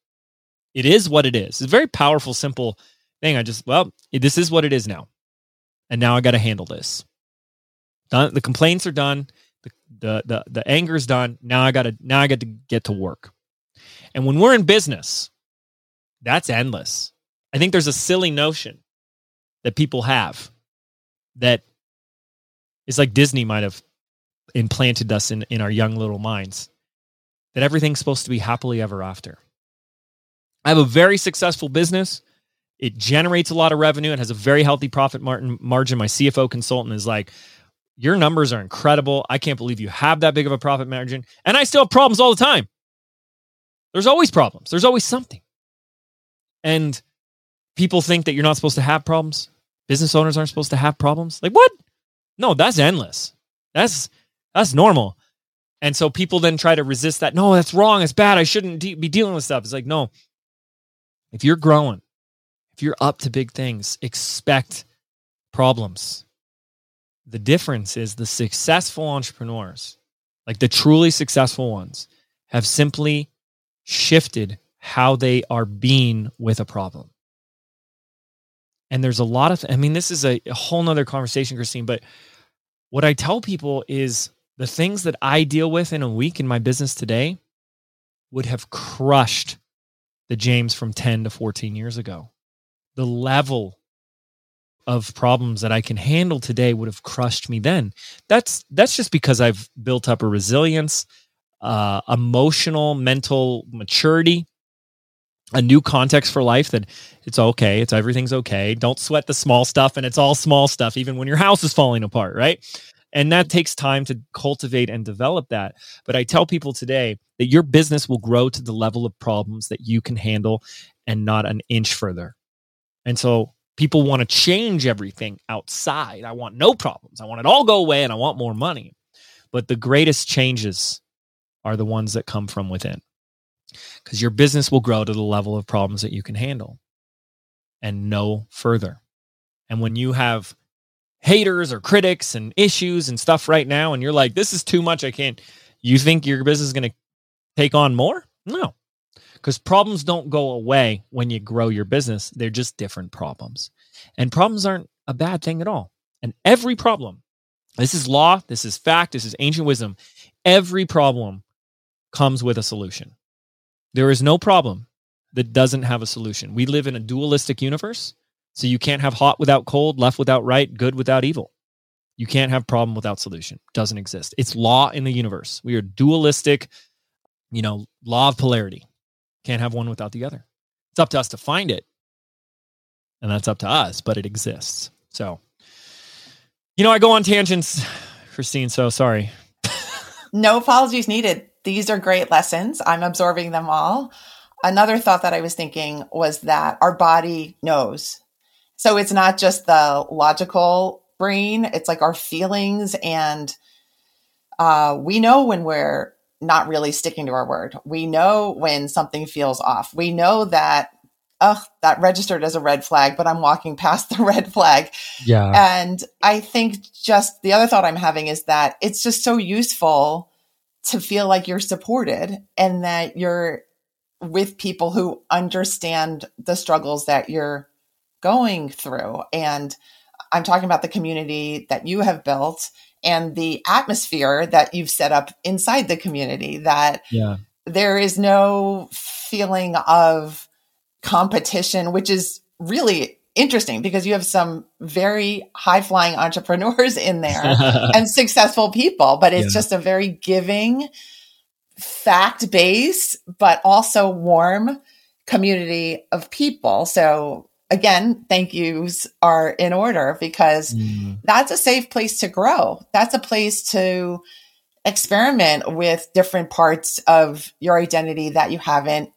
It is what it is. It's a very powerful, simple thing. I just, well, this is what it is now. And now I got to handle this. Done, the complaints are done. The, the, the, the anger is done. Now I got to, now I got to get to work. And when we're in business, that's endless. I think there's a silly notion that people have that it's like Disney might have implanted us in, in our young little minds that everything's supposed to be happily ever after. I have a very successful business. It generates a lot of revenue. It has a very healthy profit margin. My CFO consultant is like, Your numbers are incredible. I can't believe you have that big of a profit margin. And I still have problems all the time. There's always problems, there's always something. And people think that you're not supposed to have problems. Business owners aren't supposed to have problems. Like, what? No, that's endless. That's that's normal. And so people then try to resist that. No, that's wrong. It's bad. I shouldn't de- be dealing with stuff. It's like, no. If you're growing, if you're up to big things, expect problems. The difference is the successful entrepreneurs, like the truly successful ones, have simply shifted how they are being with a problem. And there's a lot of, I mean, this is a, a whole nother conversation, Christine, but what I tell people is the things that I deal with in a week in my business today would have crushed the James from 10 to 14 years ago. The level of problems that I can handle today would have crushed me then. That's that's just because I've built up a resilience, uh, emotional, mental maturity, a new context for life that it's okay, it's everything's okay. Don't sweat the small stuff, and it's all small stuff, even when your house is falling apart, right? And that takes time to cultivate and develop that. But I tell people today that your business will grow to the level of problems that you can handle and not an inch further. And so people want to change everything outside. I want no problems. I want it all go away and I want more money. But the greatest changes are the ones that come from within. Because your business will grow to the level of problems that you can handle and no further. And when you have haters or critics and issues and stuff right now and you're like this is too much. I can't. You think your business is going to take on more? No. Because problems don't go away when you grow your business. They're just different problems. And problems aren't a bad thing at all. And every problem this is law this is fact this is ancient wisdom every problem comes with a solution. There is no problem that doesn't have a solution. We live in a dualistic universe so you can't have hot without cold, left without right, good without evil. You can't have problem without solution. Doesn't exist. It's law in the universe. We are dualistic, you know, law of polarity. Can't have one without the other. It's up to us to find it. And that's up to us, but it exists. So, you know, I go on tangents, Christine, so sorry. no apologies needed. These are great lessons. I'm absorbing them all. Another thought that I was thinking was that our body knows so it's not just the logical brain, it's like our feelings. And uh, we know when we're not really sticking to our word. We know when something feels off. We know that, oh, that registered as a red flag, but I'm walking past the red flag. Yeah. And I think just the other thought I'm having is that it's just so useful to feel like you're supported and that you're with people who understand the struggles that you're going through. And I'm talking about the community that you have built and the atmosphere that you've set up inside the community that yeah. there is no feeling of competition, which is really interesting because you have some very high flying entrepreneurs in there and successful people, but it's yeah. just a very giving, fact based, but also warm community of people. So again, thank yous are in order because mm. that's a safe place to grow. That's a place to experiment with different parts of your identity that you haven't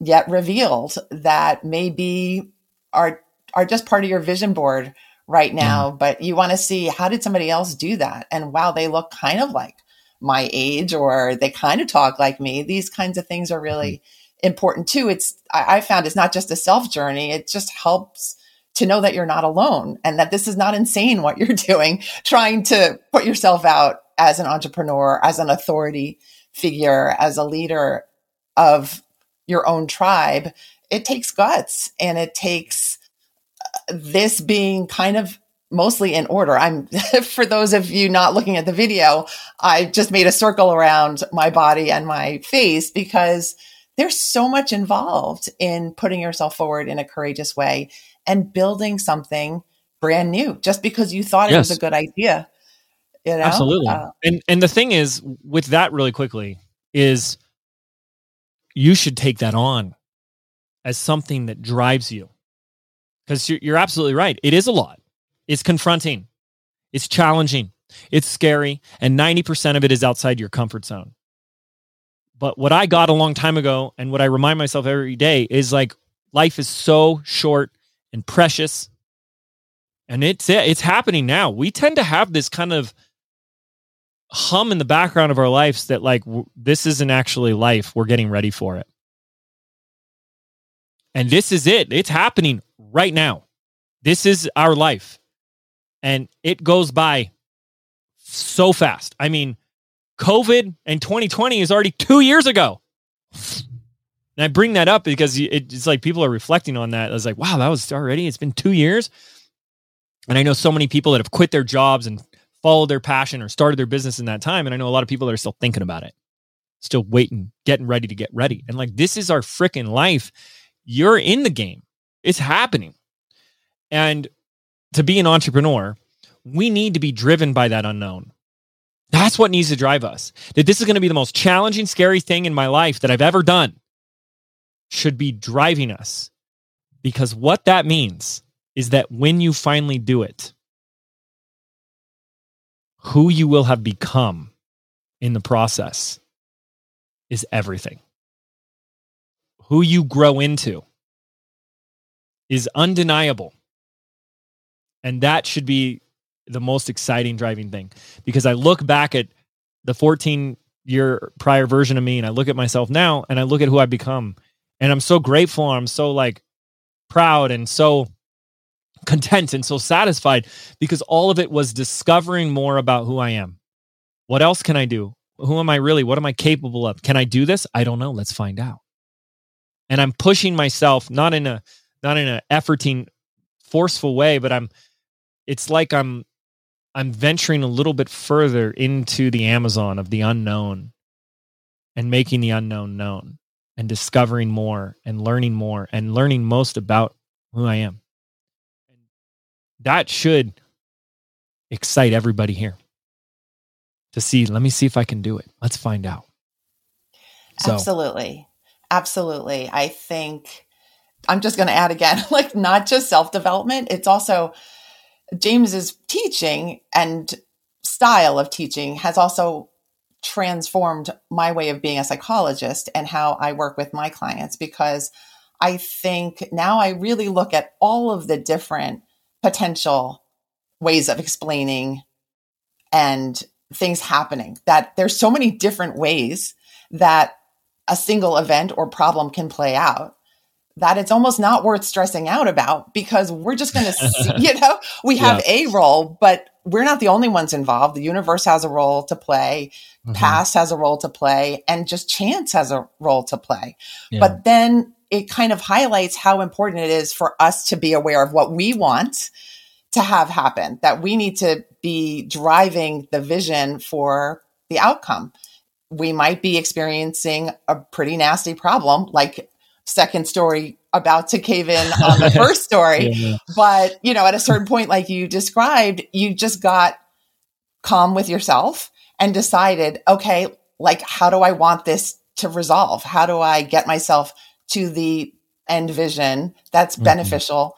yet revealed that maybe are are just part of your vision board right now, mm. but you want to see how did somebody else do that? And wow, they look kind of like my age or they kind of talk like me. These kinds of things are really mm-hmm. Important too. It's, I, I found it's not just a self journey. It just helps to know that you're not alone and that this is not insane what you're doing, trying to put yourself out as an entrepreneur, as an authority figure, as a leader of your own tribe. It takes guts and it takes uh, this being kind of mostly in order. I'm, for those of you not looking at the video, I just made a circle around my body and my face because there's so much involved in putting yourself forward in a courageous way and building something brand new just because you thought yes. it was a good idea. You know? Absolutely. Uh, and and the thing is with that really quickly is you should take that on as something that drives you. Because you're, you're absolutely right. It is a lot. It's confronting. It's challenging. It's scary. And 90% of it is outside your comfort zone. But what I got a long time ago and what I remind myself every day is like life is so short and precious. And it's it's happening now. We tend to have this kind of hum in the background of our lives that like w- this isn't actually life. We're getting ready for it. And this is it. It's happening right now. This is our life. And it goes by so fast. I mean, COVID and 2020 is already two years ago. And I bring that up because it's like people are reflecting on that. I was like, wow, that was already, it's been two years. And I know so many people that have quit their jobs and followed their passion or started their business in that time. And I know a lot of people that are still thinking about it, still waiting, getting ready to get ready. And like, this is our freaking life. You're in the game, it's happening. And to be an entrepreneur, we need to be driven by that unknown. That's what needs to drive us. That this is going to be the most challenging, scary thing in my life that I've ever done should be driving us. Because what that means is that when you finally do it, who you will have become in the process is everything. Who you grow into is undeniable. And that should be the most exciting driving thing because I look back at the 14 year prior version of me and I look at myself now and I look at who I've become and I'm so grateful. I'm so like proud and so content and so satisfied because all of it was discovering more about who I am. What else can I do? Who am I really? What am I capable of? Can I do this? I don't know. Let's find out. And I'm pushing myself not in a not in an efforting forceful way, but I'm it's like I'm I'm venturing a little bit further into the Amazon of the unknown and making the unknown known and discovering more and learning more and learning most about who I am. That should excite everybody here to see, let me see if I can do it. Let's find out. So. Absolutely. Absolutely. I think I'm just going to add again like, not just self development, it's also James's teaching and style of teaching has also transformed my way of being a psychologist and how I work with my clients because I think now I really look at all of the different potential ways of explaining and things happening that there's so many different ways that a single event or problem can play out that it's almost not worth stressing out about because we're just going to you know, we have yeah. a role, but we're not the only ones involved. The universe has a role to play, mm-hmm. past has a role to play, and just chance has a role to play. Yeah. But then it kind of highlights how important it is for us to be aware of what we want to have happen, that we need to be driving the vision for the outcome. We might be experiencing a pretty nasty problem like second story about to cave in on the first story. yeah. But, you know, at a certain point, like you described, you just got calm with yourself and decided, okay, like, how do I want this to resolve? How do I get myself to the end vision that's mm-hmm. beneficial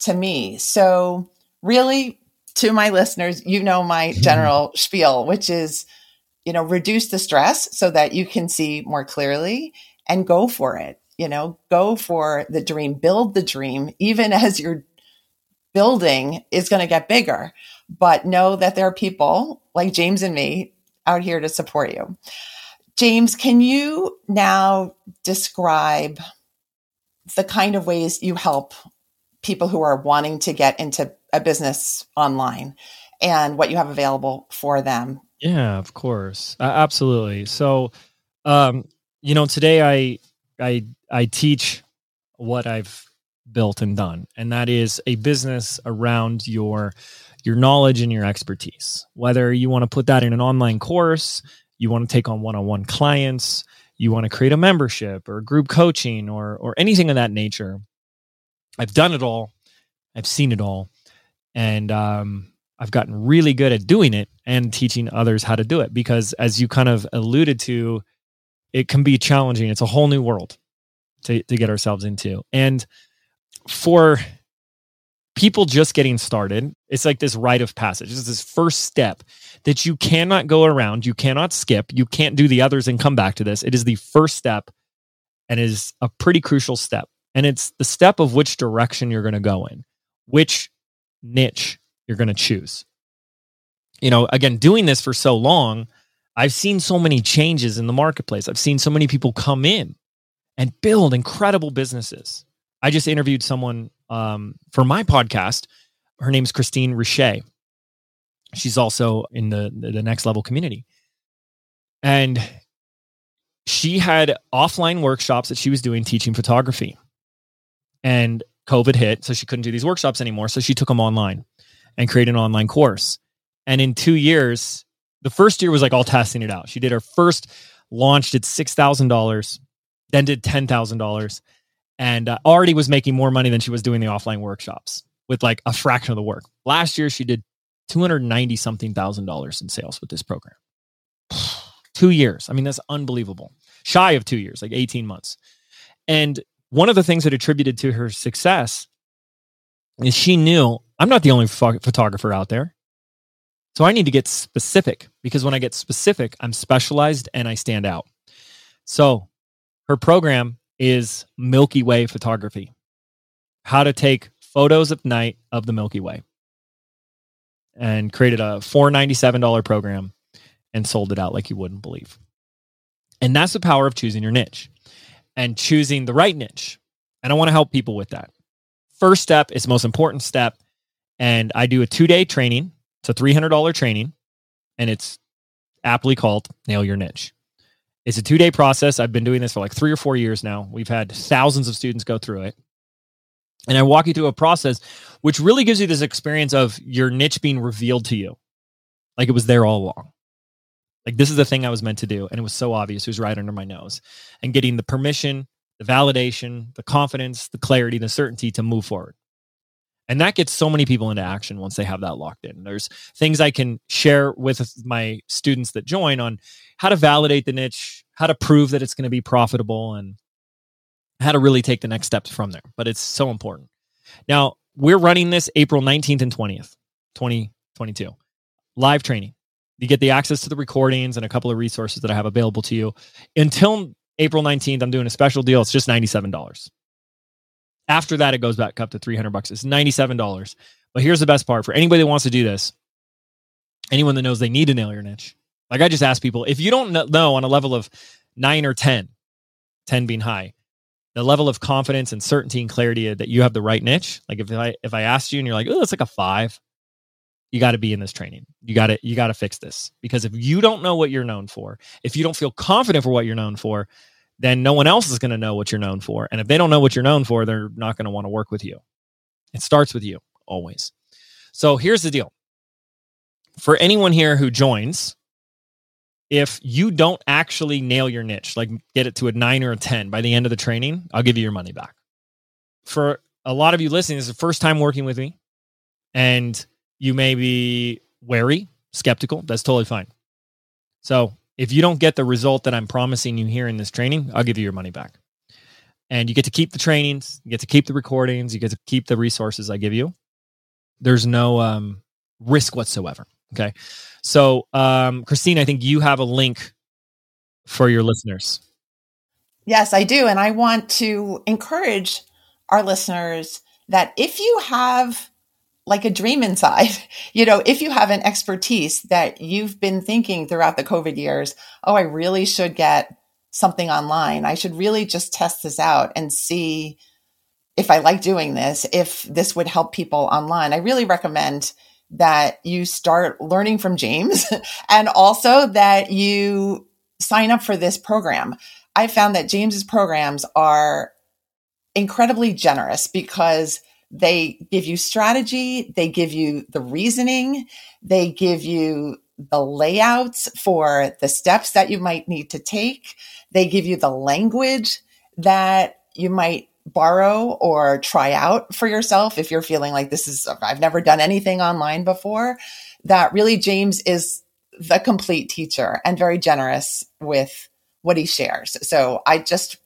to me? So, really, to my listeners, you know my general spiel, which is, you know, reduce the stress so that you can see more clearly and go for it you know, go for the dream, build the dream, even as you're building is going to get bigger. But know that there are people like James and me out here to support you. James, can you now describe the kind of ways you help people who are wanting to get into a business online and what you have available for them? Yeah, of course. Uh, absolutely. So, um, you know, today I I I teach what I've built and done, and that is a business around your your knowledge and your expertise. Whether you want to put that in an online course, you want to take on one-on-one clients, you want to create a membership or group coaching or or anything of that nature. I've done it all. I've seen it all. And um, I've gotten really good at doing it and teaching others how to do it because as you kind of alluded to, it can be challenging. It's a whole new world to, to get ourselves into. And for people just getting started, it's like this rite of passage. It's this first step that you cannot go around, you cannot skip, you can't do the others and come back to this. It is the first step and is a pretty crucial step. And it's the step of which direction you're going to go in, which niche you're going to choose. You know, again, doing this for so long, I've seen so many changes in the marketplace. I've seen so many people come in and build incredible businesses. I just interviewed someone um, for my podcast. Her name's Christine Richer. She's also in the the next level community, and she had offline workshops that she was doing teaching photography, and COVID hit, so she couldn't do these workshops anymore. So she took them online and created an online course. And in two years, the first year was like all testing it out. She did her first launch, did six thousand dollars, then did ten thousand dollars, and uh, already was making more money than she was doing the offline workshops with like a fraction of the work. Last year, she did two hundred ninety something thousand dollars in sales with this program. two years. I mean, that's unbelievable. Shy of two years, like eighteen months. And one of the things that attributed to her success is she knew I'm not the only photographer out there. So I need to get specific because when I get specific, I'm specialized and I stand out. So her program is Milky Way photography. How to take photos at night of the Milky Way. And created a $497 program and sold it out like you wouldn't believe. And that's the power of choosing your niche and choosing the right niche. And I want to help people with that. First step is the most important step and I do a two day training. It's a $300 training, and it's aptly called Nail Your Niche. It's a two day process. I've been doing this for like three or four years now. We've had thousands of students go through it. And I walk you through a process which really gives you this experience of your niche being revealed to you. Like it was there all along. Like this is the thing I was meant to do. And it was so obvious. It was right under my nose. And getting the permission, the validation, the confidence, the clarity, the certainty to move forward. And that gets so many people into action once they have that locked in. There's things I can share with my students that join on how to validate the niche, how to prove that it's going to be profitable, and how to really take the next steps from there. But it's so important. Now, we're running this April 19th and 20th, 2022. Live training. You get the access to the recordings and a couple of resources that I have available to you. Until April 19th, I'm doing a special deal. It's just $97. After that, it goes back up to 300 bucks. It's $97. But here's the best part for anybody that wants to do this, anyone that knows they need to nail your niche. Like I just ask people, if you don't know on a level of nine or 10, 10 being high, the level of confidence and certainty and clarity that you have the right niche. Like if I if I asked you and you're like, oh, that's like a five, you got to be in this training. You got to you got to fix this because if you don't know what you're known for, if you don't feel confident for what you're known for, then no one else is going to know what you're known for. And if they don't know what you're known for, they're not going to want to work with you. It starts with you always. So here's the deal for anyone here who joins, if you don't actually nail your niche, like get it to a nine or a 10 by the end of the training, I'll give you your money back. For a lot of you listening, this is the first time working with me, and you may be wary, skeptical. That's totally fine. So if you don't get the result that I'm promising you here in this training, I'll give you your money back. And you get to keep the trainings, you get to keep the recordings, you get to keep the resources I give you. There's no um, risk whatsoever. Okay. So, um, Christine, I think you have a link for your listeners. Yes, I do. And I want to encourage our listeners that if you have like a dream inside. You know, if you have an expertise that you've been thinking throughout the COVID years, oh, I really should get something online. I should really just test this out and see if I like doing this, if this would help people online. I really recommend that you start learning from James and also that you sign up for this program. I found that James's programs are incredibly generous because they give you strategy, they give you the reasoning, they give you the layouts for the steps that you might need to take. They give you the language that you might borrow or try out for yourself if you're feeling like this is, I've never done anything online before. That really James is the complete teacher and very generous with what he shares. So I just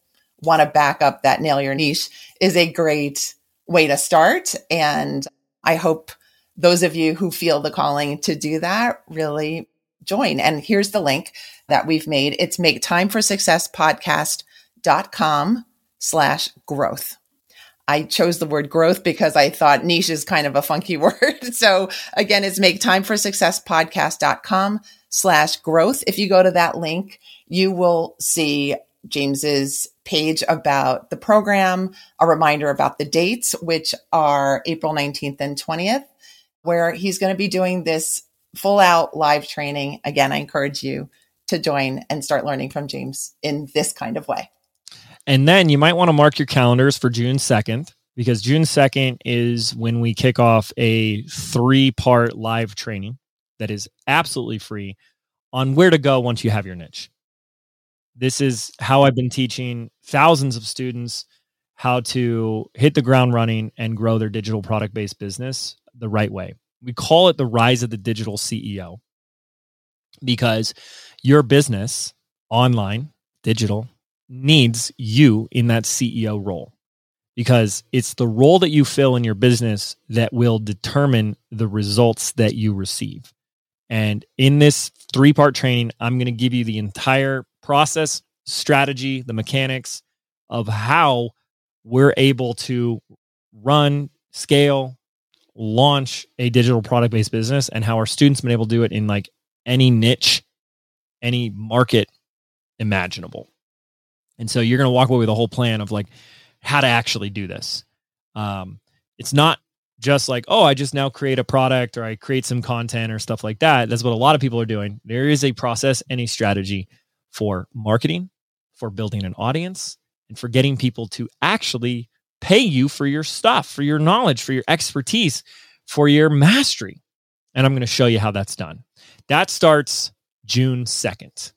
want to back up that Nail Your Niche is a great way to start. And I hope those of you who feel the calling to do that really join. And here's the link that we've made. It's make time for success podcast.com slash growth. I chose the word growth because I thought niche is kind of a funky word. so again, it's make time for success podcast.com slash growth. If you go to that link, you will see James's page about the program, a reminder about the dates, which are April 19th and 20th, where he's going to be doing this full out live training. Again, I encourage you to join and start learning from James in this kind of way. And then you might want to mark your calendars for June 2nd because June 2nd is when we kick off a three part live training that is absolutely free on where to go once you have your niche. This is how I've been teaching thousands of students how to hit the ground running and grow their digital product based business the right way. We call it the rise of the digital CEO because your business, online, digital, needs you in that CEO role because it's the role that you fill in your business that will determine the results that you receive. And in this three part training, I'm going to give you the entire process, strategy, the mechanics of how we're able to run, scale, launch a digital product based business and how our students have been able to do it in like any niche, any market imaginable. And so you're going to walk away with a whole plan of like how to actually do this. Um, it's not just like, oh, I just now create a product or I create some content or stuff like that. That's what a lot of people are doing. There is a process and a strategy for marketing, for building an audience, and for getting people to actually pay you for your stuff, for your knowledge, for your expertise, for your mastery. And I'm going to show you how that's done. That starts June 2nd.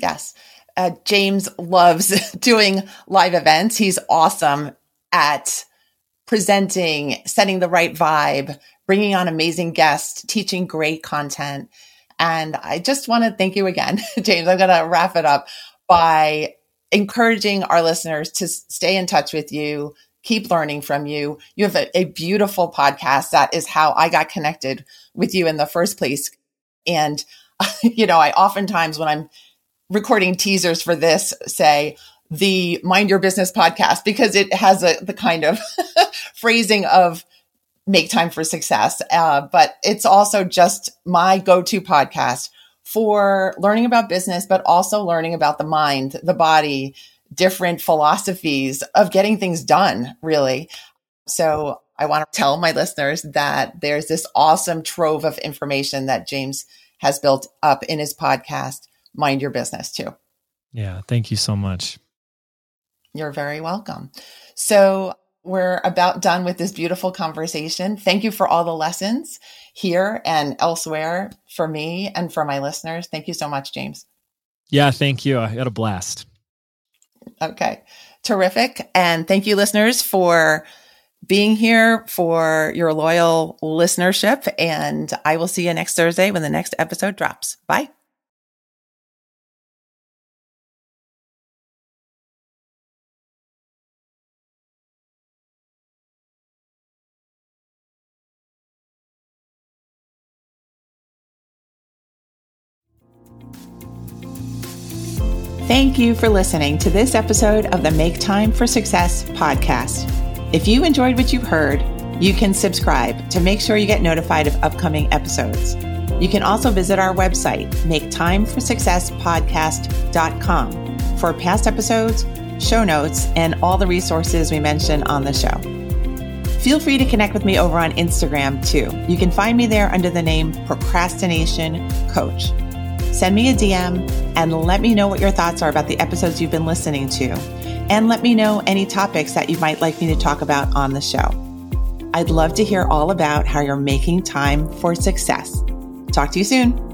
Yes. Uh, James loves doing live events. He's awesome at presenting, setting the right vibe, bringing on amazing guests, teaching great content. And I just want to thank you again, James. I'm going to wrap it up by encouraging our listeners to stay in touch with you, keep learning from you. You have a, a beautiful podcast. That is how I got connected with you in the first place. And, you know, I oftentimes when I'm recording teasers for this say the mind your business podcast because it has a, the kind of phrasing of make time for success. Uh, but it's also just my go-to podcast for learning about business, but also learning about the mind, the body, different philosophies of getting things done, really. So I want to tell my listeners that there's this awesome trove of information that James has built up in his podcast mind your business too. Yeah. Thank you so much. You're very welcome. So we're about done with this beautiful conversation. Thank you for all the lessons here and elsewhere for me and for my listeners. Thank you so much, James. Yeah, thank you. I had a blast. Okay, terrific. And thank you, listeners, for being here, for your loyal listenership. And I will see you next Thursday when the next episode drops. Bye. Thank you for listening to this episode of the Make Time for Success podcast. If you enjoyed what you've heard, You can subscribe to make sure you get notified of upcoming episodes. You can also visit our website, maketimeforsuccesspodcast.com, for past episodes, show notes, and all the resources we mention on the show. Feel free to connect with me over on Instagram too. You can find me there under the name Procrastination Coach. Send me a DM and let me know what your thoughts are about the episodes you've been listening to. And let me know any topics that you might like me to talk about on the show. I'd love to hear all about how you're making time for success. Talk to you soon.